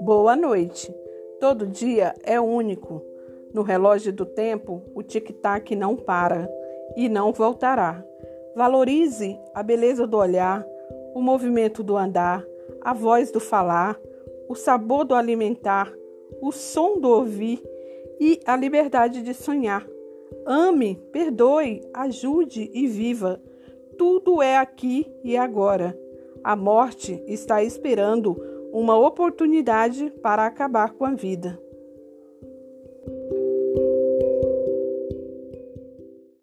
Boa noite. Todo dia é único. No relógio do tempo, o tic-tac não para e não voltará. Valorize a beleza do olhar, o movimento do andar, a voz do falar, o sabor do alimentar, o som do ouvir e a liberdade de sonhar. Ame, perdoe, ajude e viva tudo é aqui e agora. A morte está esperando uma oportunidade para acabar com a vida.